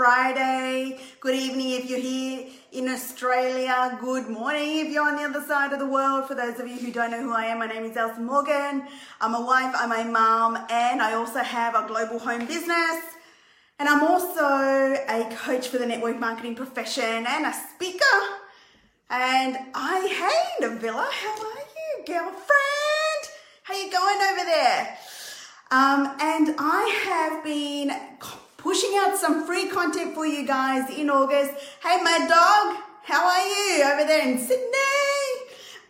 Friday? Good evening if you're here in Australia. Good morning if you're on the other side of the world. For those of you who don't know who I am, my name is Elsa Morgan. I'm a wife, I'm a mom, and I also have a global home business. And I'm also a coach for the network marketing profession and a speaker. And I, hey, Navilla, how are you, girlfriend? How you going over there? Um, and I have been pushing out some free content for you guys in August. Hey, my Dog, how are you over there in Sydney?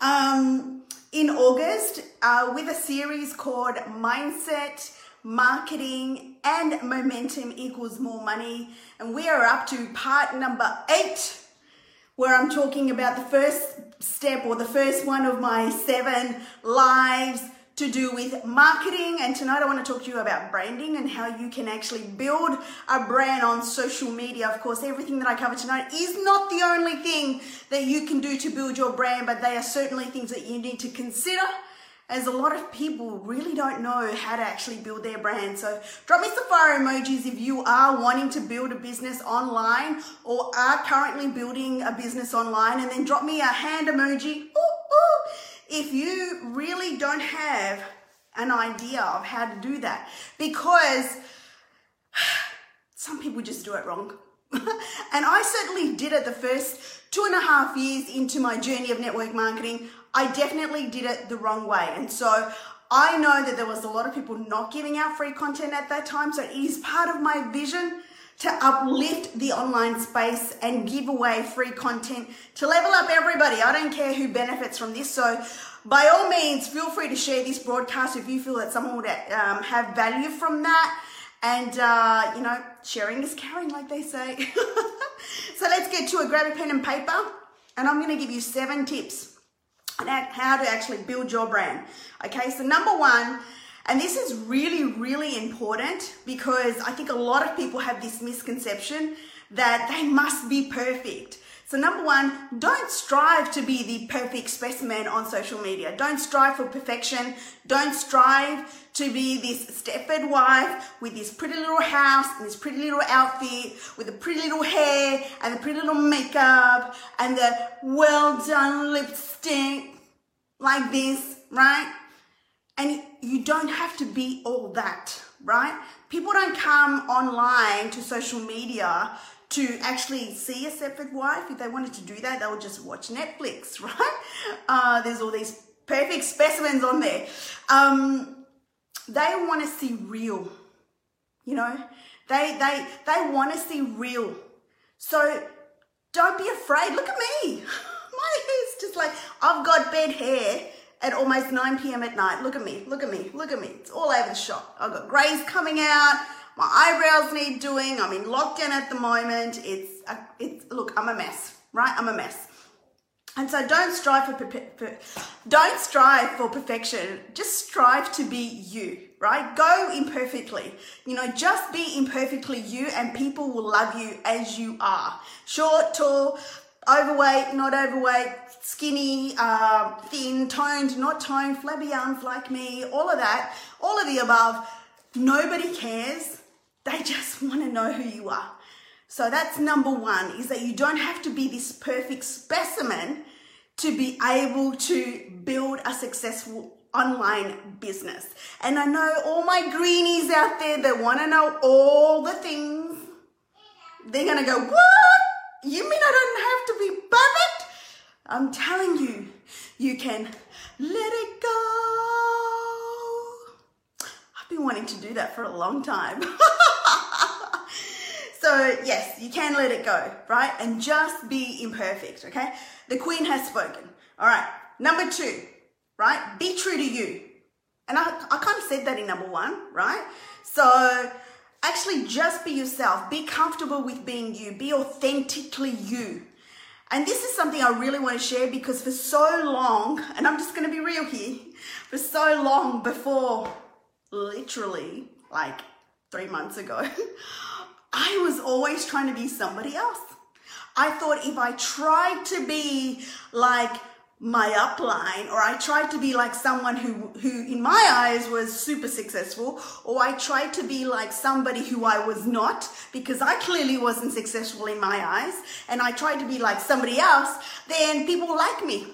Um, in August, uh, with a series called Mindset, Marketing, and Momentum Equals More Money. And we are up to part number eight, where I'm talking about the first step or the first one of my seven lives to do with marketing. And tonight I want to talk to you about branding and how you can actually build a brand on social media. Of course, everything that I cover tonight is not the only thing that you can do to build your brand, but they are certainly things that you need to consider as a lot of people really don't know how to actually build their brand. So drop me some fire emojis if you are wanting to build a business online or are currently building a business online and then drop me a hand emoji. Ooh, if you really don't have an idea of how to do that because some people just do it wrong. and I certainly did it the first two and a half years into my journey of network marketing. I definitely did it the wrong way. And so I know that there was a lot of people not giving out free content at that time. So it is part of my vision to uplift the online space and give away free content to level up everybody. I don't care who benefits from this. So by all means, feel free to share this broadcast if you feel that someone would um, have value from that. And, uh, you know, sharing is caring, like they say. so let's get to it. Grab a pen and paper. And I'm going to give you seven tips on how to actually build your brand. Okay, so number one, and this is really, really important because I think a lot of people have this misconception that they must be perfect. So, number one, don't strive to be the perfect specimen on social media. Don't strive for perfection. Don't strive to be this Stepford wife with this pretty little house and this pretty little outfit with the pretty little hair and the pretty little makeup and the well done lipstick like this, right? And you don't have to be all that, right? People don't come online to social media to actually see a Stepford wife. If they wanted to do that, they would just watch Netflix, right? Uh, there's all these perfect specimens on there. Um, they want to see real, you know. They they they want to see real. So don't be afraid. Look at me. My hair's just like I've got bed hair at almost 9 p.m. at night. Look at me, look at me, look at me. It's all over the shop. I've got grays coming out. My eyebrows need doing. I'm in lockdown at the moment. It's, a, it's look, I'm a mess, right? I'm a mess. And so don't strive for, for don't strive for perfection. Just strive to be you, right? Go imperfectly. You know, just be imperfectly you and people will love you as you are. Short, tall, overweight, not overweight, skinny, uh, thin, toned, not toned, flabby arms like me, all of that, all of the above. Nobody cares. They just want to know who you are. So that's number one is that you don't have to be this perfect specimen to be able to build a successful online business. And I know all my greenies out there that want to know all the things. They're going to go, what? You mean I don't have to be perfect? I'm telling you, you can let it go. Been wanting to do that for a long time. so, yes, you can let it go, right? And just be imperfect, okay? The queen has spoken. All right, number two, right? Be true to you. And I, I kind of said that in number one, right? So, Actually, just be yourself. Be comfortable with being you. Be authentically you. And this is something I really want to share because for so long, and I'm just going to be real here, for so long before literally like three months ago, I was always trying to be somebody else. I thought if I tried to be like my upline or I tried to be like someone who who in my eyes was super successful or I tried to be like somebody who I was not because I clearly wasn't successful in my eyes and I tried to be like somebody else then people like me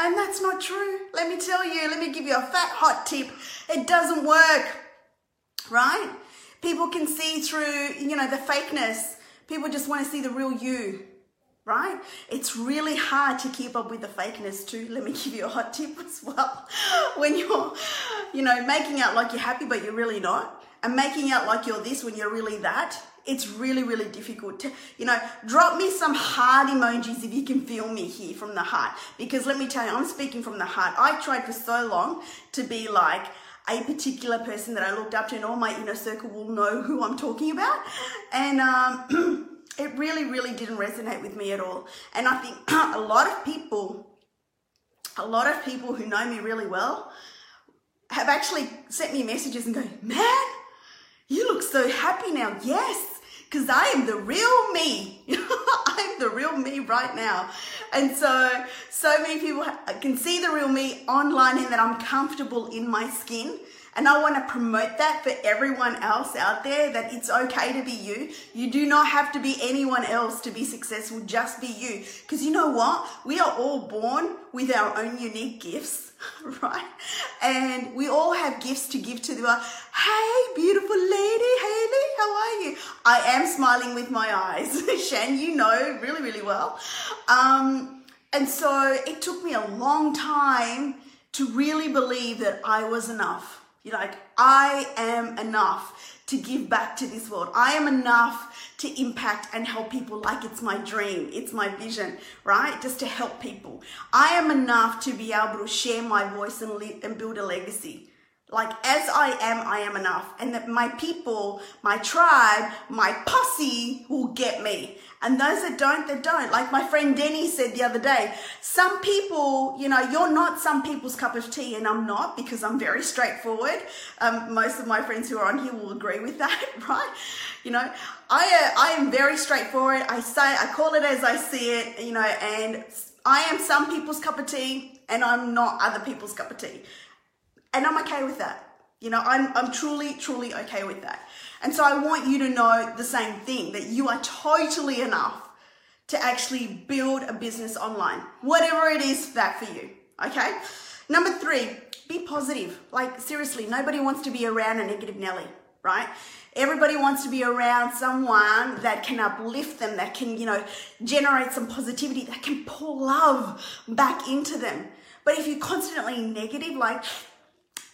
and that's not true let me tell you let me give you a fat hot tip it doesn't work right people can see through you know the fakeness people just want to see the real you right? It's really hard to keep up with the fakeness too. Let me give you a hot tip as well. When you're, you know, making out like you're happy but you're really not, and making out like you're this when you're really that, it's really, really difficult to, you know, drop me some heart emojis if you can feel me here from the heart. Because let me tell you, I'm speaking from the heart. I tried for so long to be like, a particular person that I looked up to, and all my inner circle will know who I'm talking about. And um, it really, really didn't resonate with me at all. And I think a lot of people, a lot of people who know me really well have actually sent me messages and go, man, you look so happy now. Yes, because I am the real me. I'm the real me right now. And so, so many people can see the real me online and that I'm comfortable in my skin and I want to promote that for everyone else out there that it's okay to be you. You do not have to be anyone else to be successful, just be you. Because you know what? We are all born with our own unique gifts, right? And we all have gifts to give to the world. Hey, beautiful lady, Haley, how are you? I am smiling with my eyes. Shan, you know really, really well. Um, and so it took me a long time to really believe that I was enough you're like, I am enough to give back to this world. I am enough to impact and help people like it's my dream, it's my vision, right? Just to help people. I am enough to be able to share my voice and, live, and build a legacy. Like, as I am, I am enough. And that my people, my tribe, my posse will get me. And those that don't, they don't. Like my friend Denny said the other day, some people, you know, you're not some people's cup of tea, and I'm not because I'm very straightforward. Um, most of my friends who are on here will agree with that, right? You know, I uh, I am very straightforward. I say I call it as I see it, you know, and I am some people's cup of tea, and I'm not other people's cup of tea, and I'm okay with that. You know, I'm I'm truly truly okay with that. And so I want you to know the same thing that you are totally enough to actually build a business online, whatever it is that for you. Okay. Number three, be positive. Like, seriously, nobody wants to be around a negative Nelly, right? Everybody wants to be around someone that can uplift them, that can, you know, generate some positivity, that can pour love back into them. But if you're constantly negative, like,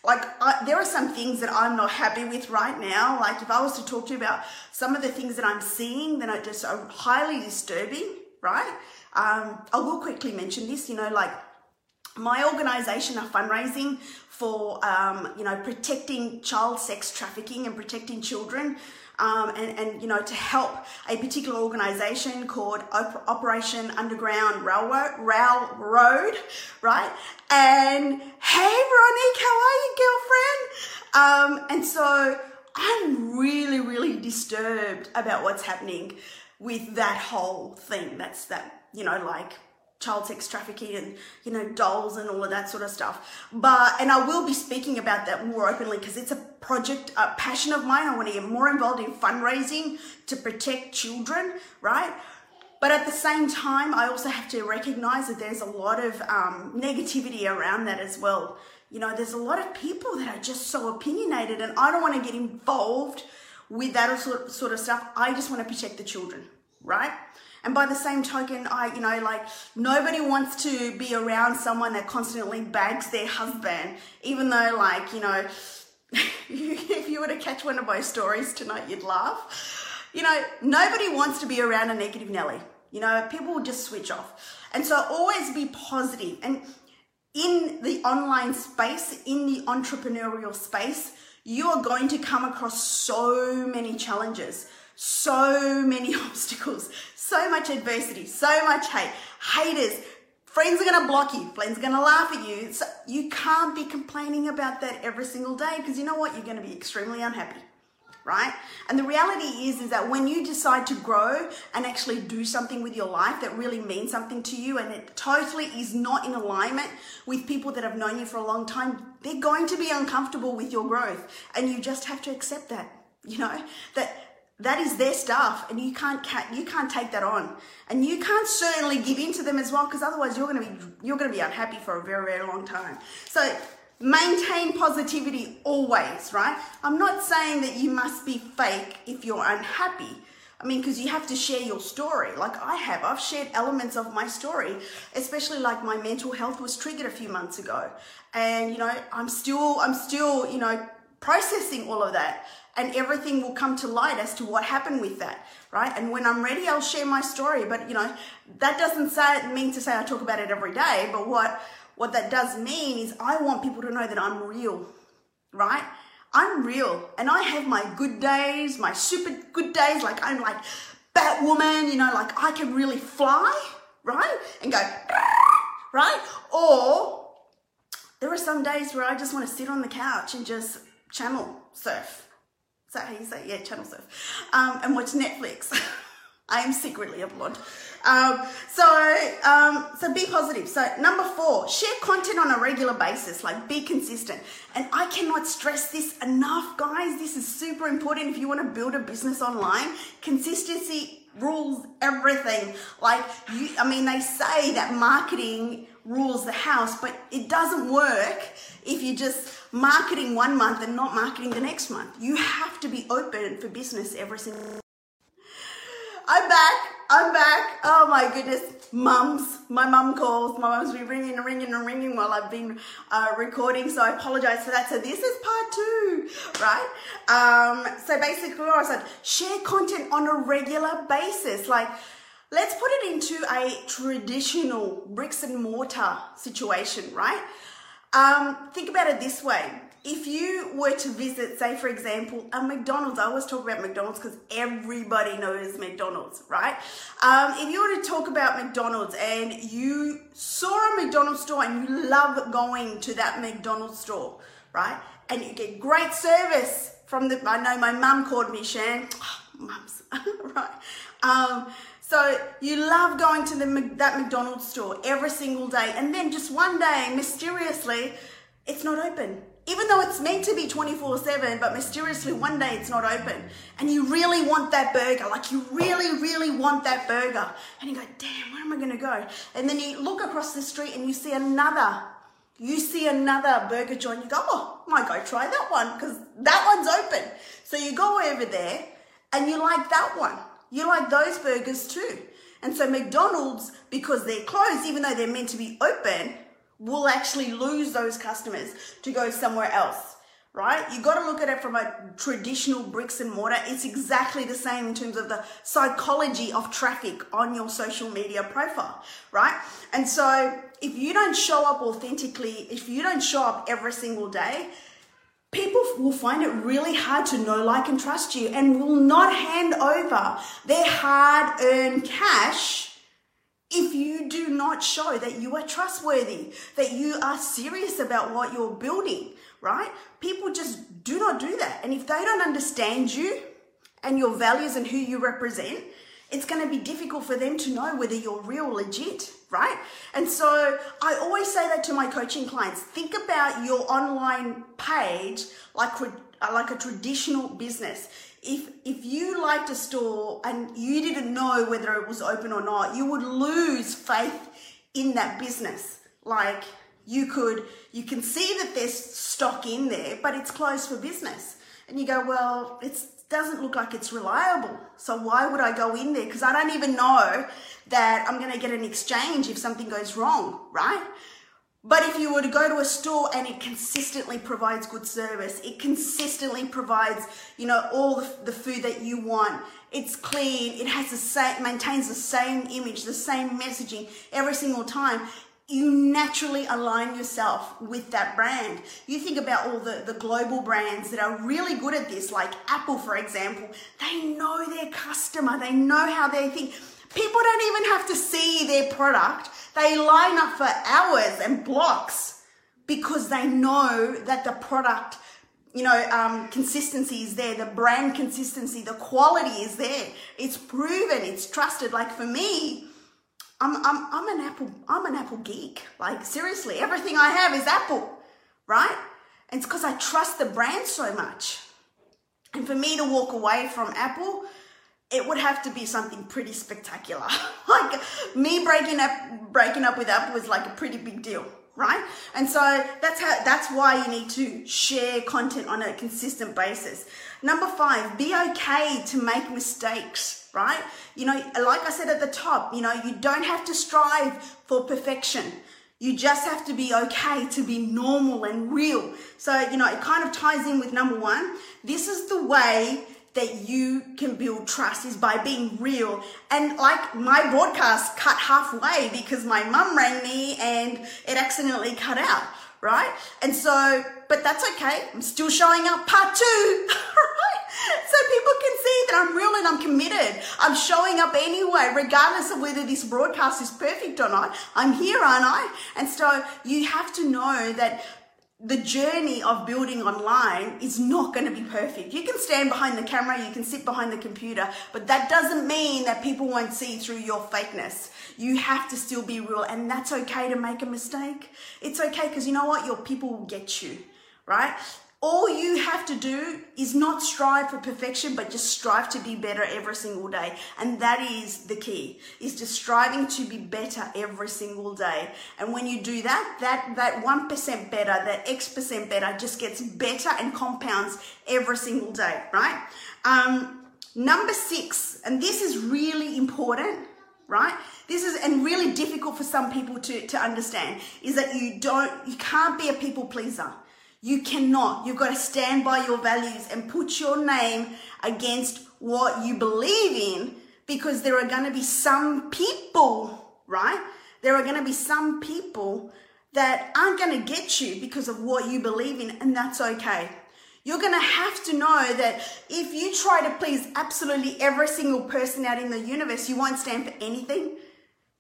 like I, there are some things that I'm not happy with right now. Like if I was to talk to you about some of the things that I'm seeing that are just are highly disturbing, right? Um, I will quickly mention this. You know, like my organization are fundraising for um, you know protecting child sex trafficking and protecting children um, and, and, you know, to help a particular organization called Operation Underground Railroad, Railroad, right? And hey, Veronique, how are you, girlfriend? Um, and so I'm really, really disturbed about what's happening with that whole thing. That's that, you know, like child sex trafficking and you know dolls and all of that sort of stuff. But and i will be speaking about that more openly because it's a project a passion of mine. I want to get more involved in fundraising to protect children right? But at the same time i also have to recognize that there's a lot of um, negativity around that as well. You know there's a lot of people that are just so opinionated and i don't want to get involved with that sort of stuff. I just want to protect the children right and by the same token, I, you know, like nobody wants to be around someone that constantly bags their husband, even though, like, you know, if you were to catch one of my stories tonight, you'd laugh. You know, nobody wants to be around a negative Nelly. You know, people will just switch off. And so always be positive. And in the online space, in the entrepreneurial space, you are going to come across so many challenges, so many obstacles, so much adversity, so much hate, haters. Friends are going to block you. Friends are going to laugh at you. So you can't be complaining about that every single day because you know what? You're going to be extremely unhappy, right? And the reality is, is that when you decide to grow and actually do something with your life that really means something to you and it totally is not in alignment with people that have known you for a long time, they're going to be uncomfortable with your growth. And you just have to accept that, you know, that that is their stuff and you can't you can't take that on and you can't certainly give in to them as well because otherwise you're going to be you're going to be unhappy for a very very long time so Maintain positivity always, right? I'm not saying that you must be fake if you're unhappy. I mean, because you have to share your story. Like I have, I've shared elements of my story, especially like my mental health was triggered a few months ago, and you know, I'm still, I'm still, you know, processing all of that, and everything will come to light as to what happened with that, right? And when I'm ready, I'll share my story. But you know, that doesn't say mean to say I talk about it every day. But what what that does mean is I want people to know that I'm real, right? I'm real and I have my good days, my super good days, like I'm like Batwoman, you know, like I can really fly, right? And go, right? Or there are some days where I just want to sit on the couch and just channel surf. That how you say it? Yeah, channel surf. Um, and watch Netflix. I am secretly a blonde. Um, so, um, so be positive. So number four, share content on a regular basis. Like be consistent. And I cannot stress this enough, guys. This is super important if you want to build a business online. Consistency rules everything. Like you, I mean, they say that marketing rules the house, but it doesn't work if you're just marketing one month and not marketing the next month. You have to be open for business every single I'm back. I'm back. Oh my goodness. Mums. My mum calls. My mum's been ringing and ringing and ringing while I've been uh, recording. So I apologize for that. So this is part two, right? Um, so basically, I said share content on a regular basis. Like, let's put it into a traditional bricks and mortar situation, right? Um, think about it this way if you were to visit, say, for example, a McDonald's, I always talk about McDonald's because everybody knows McDonald's, right? Um, if you were to talk about McDonald's and you saw a McDonald's store and you love going to that McDonald's store, right? And you get great service from the, I know my mum called me Shan, oh, mums, right? Um, so you love going to the, that McDonald's store every single day, and then just one day, mysteriously, it's not open even though it's meant to be 24 7, but mysteriously one day it's not open, and you really want that burger, like you really, really want that burger, and you go, damn, where am I gonna go? And then you look across the street and you see another, you see another burger joint, you go, oh, I might go try that one because that one's open. So you go over there and you like that one. You like those burgers too. And so McDonald's, because they're closed, even though they're meant to be open, will actually lose those customers to go somewhere else, right? You got to look at it from a traditional bricks and mortar. It's exactly the same in terms of the psychology of traffic on your social media profile, right? And so if you don't show up authentically, if you don't show up every single day, people will find it really hard to know, like, and trust you and will not hand over their hard earned cash if you do not show that you are trustworthy, that you are serious about what you're building, right? People just do not do that. And if they don't understand you and your values and who you represent, it's going to be difficult for them to know whether you're real legit, right? And so I always say that to my coaching clients. Think about your online page like like a traditional business if if you liked a store and you didn't know whether it was open or not, you would lose faith in that business. Like you could you can see that there's stock in there, but it's closed for business. And you go, well, it doesn't look like it's reliable. So why would I go in there? Because I don't even know that I'm going to get an exchange if something goes wrong, right? But if you were to go to a store and it consistently provides good service, it consistently provides, you know, all the, food that you want. It's clean. It has the same, maintains the same image, the same messaging every single time. You naturally align yourself with that brand. You think about all the, the global brands that are really good at this, like Apple, for example. They know their customer. They know how they think People don't even have to see their product. They line up for hours and blocks because they know that the product you know, um, consistency is there, the brand consistency, the quality is there. It's proven, it's trusted. Like for me, I'm, I'm, I'm an Apple, I'm an Apple geek. Like seriously, everything I have is Apple, right? And it's because I trust the brand so much. And for me to walk away from Apple, it would have to be something pretty spectacular. like me breaking up, breaking up with Apple was like a pretty big deal right? And so that's how that's why you need to share content on a consistent basis. Number 5, be okay to make mistakes, right? You know, like I said at the top, you know, you don't have to strive for perfection. You just have to be okay to be normal and real. So, you know, it kind of ties in with number 1. This is the way that you can build trust is by being real. And like my broadcast cut halfway because my mum rang me and it accidentally cut out, right? And so, but that's okay. I'm still showing up part two, right? So people can see that I'm real and I'm committed. I'm showing up anyway, regardless of whether this broadcast is perfect or not. I'm here, aren't I? And so you have to know that the journey of building online is not going to be perfect. You can stand behind the camera, you can sit behind the computer, but that doesn't mean that people won't see through your fakeness. You have to still be real, and that's okay to make a mistake. It's okay because you know what? Your people will get you, right? All you have to do is not strive for perfection but just strive to be better every single day. And that is the key is just striving to be better every single day. And when you do that that that 1% better that x percent better just gets better and compounds every single day right? Um, number six and this is really important right? This is and really difficult for some people to, to understand is that you don't you can't be a people pleaser you cannot. You've got to stand by your values and put your name against what you believe in because there are going to be some people, right? There are going to be some people that aren't going to get you because of what you believe in, and that's okay. You're going to have to know that if you try to please absolutely every single person out in the universe, you won't stand for anything.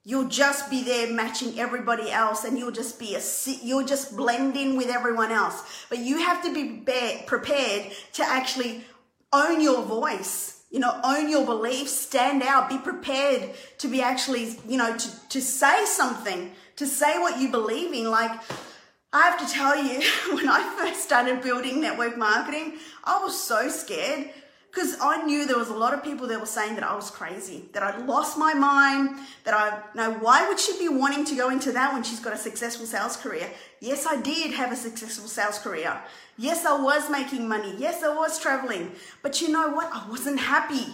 You'll just be there matching everybody else and you'll just be a, you'll just blend in with everyone else. But you have to be prepared to actually own your voice, you know, own your beliefs, stand out, be prepared to be actually, you know, to, to say something, to say what you believe in. Like, I have to tell you, when I first started building network marketing, I was so scared because I knew there was a lot of people that were saying that I was crazy, that I'd lost my mind, that I know why would she be wanting to go into that when she's got a successful sales career? Yes, I did have a successful sales career. Yes, I was making money. Yes, I was traveling. But you know what? I wasn't happy.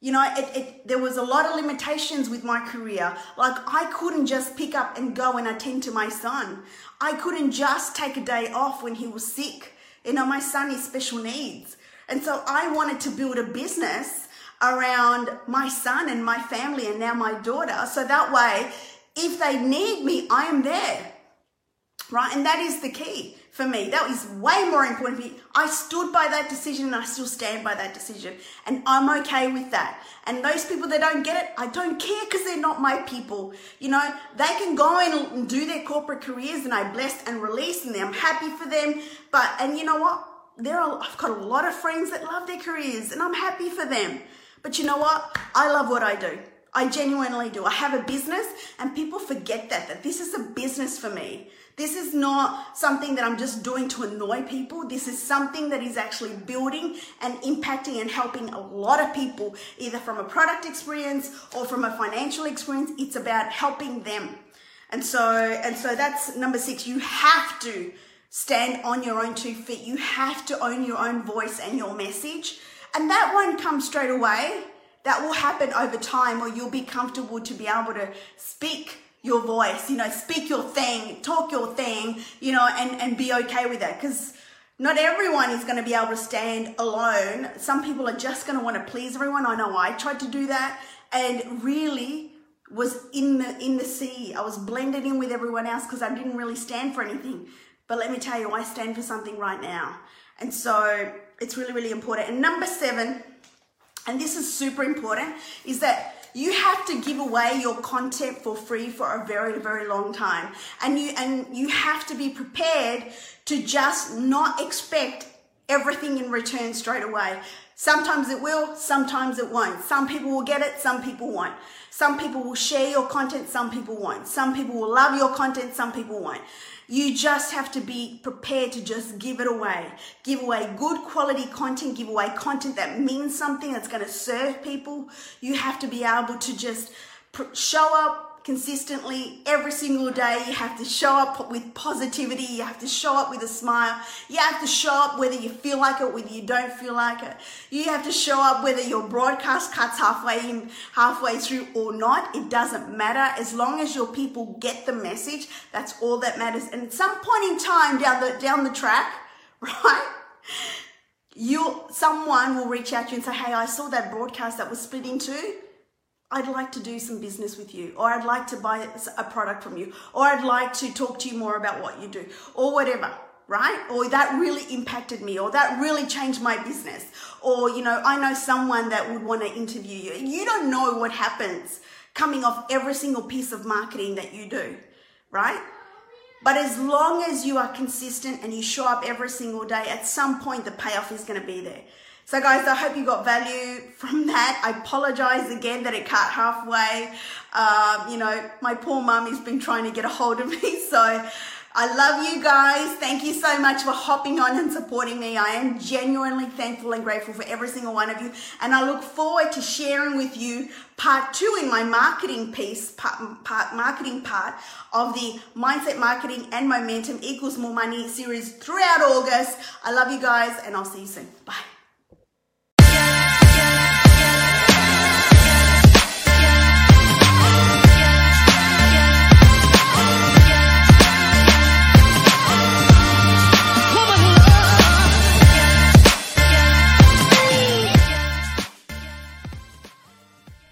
You know, it, it, there was a lot of limitations with my career. Like, I couldn't just pick up and go and attend to my son. I couldn't just take a day off when he was sick. You know, my son is special needs. And so I wanted to build a business around my son and my family and now my daughter. So that way, if they need me, I am there. Right? And that is the key for me. That was way more important for me. I stood by that decision and I still stand by that decision. And I'm okay with that. And those people that don't get it, I don't care because they're not my people. You know, they can go and do their corporate careers and I bless and release and I'm happy for them. But, and you know what? There are, I've got a lot of friends that love their careers and I'm happy for them. But you know what? I love what I do. I genuinely do. I have a business and people forget that, that this is a business for me. This is not something that I'm just doing to annoy people. This is something that is actually building and impacting and helping a lot of people, either from a product experience or from a financial experience. It's about helping them. And so, and so that's number six. You have to stand on your own two feet. You have to own your own voice and your message. And that won't come straight away. That will happen over time, or you'll be comfortable to be able to speak your voice, you know, speak your thing, talk your thing, you know, and, and be okay with that. Because not everyone is going to be able to stand alone. Some people are just going to want to please everyone. I know I tried to do that and really was in the in the sea. I was blended in with everyone else because I didn't really stand for anything. But let me tell you, I stand for something right now. And so it's really, really important. And number seven, and this is super important, is that you have to give away your content for free for a very, very long time. And you and you have to be prepared to just not expect everything in return straight away. Sometimes it will, sometimes it won't. Some people will get it, some people won't. Some people will share your content, some people won't. Some people will love your content, some people won't. You just have to be prepared to just give it away. Give away good quality content, give away content that means something, that's going to serve people. You have to be able to just show up consistently every single day. You have to show up with positivity. You have to show up with a smile. You have to show up whether you feel like it, whether you don't feel like it. You have to show up whether your broadcast cuts halfway in, halfway through or not. It doesn't matter. As long as your people get the message, that's all that matters. And at some point in time down the down the track, right? You someone will reach out to you and say, Hey, I saw that broadcast that was split in two I'd like to do some business with you, or I'd like to buy a product from you, or I'd like to talk to you more about what you do, or whatever, right? Or that really impacted me, or that really changed my business, or, you know, I know someone that would want to interview you. You don't know what happens coming off every single piece of marketing that you do, right? But as long as you are consistent and you show up every single day, at some point the payoff is going to be there. So guys, I hope you got value from that. I apologize again that it cut halfway. Um, you know, my poor mum has been trying to get a hold of me. So I love you guys. Thank you so much for hopping on and supporting me. I am genuinely thankful and grateful for every single one of you. And I look forward to sharing with you part two in my marketing piece, part, part marketing part of the mindset marketing and momentum equals more money series throughout August. I love you guys and I'll see you soon. Bye.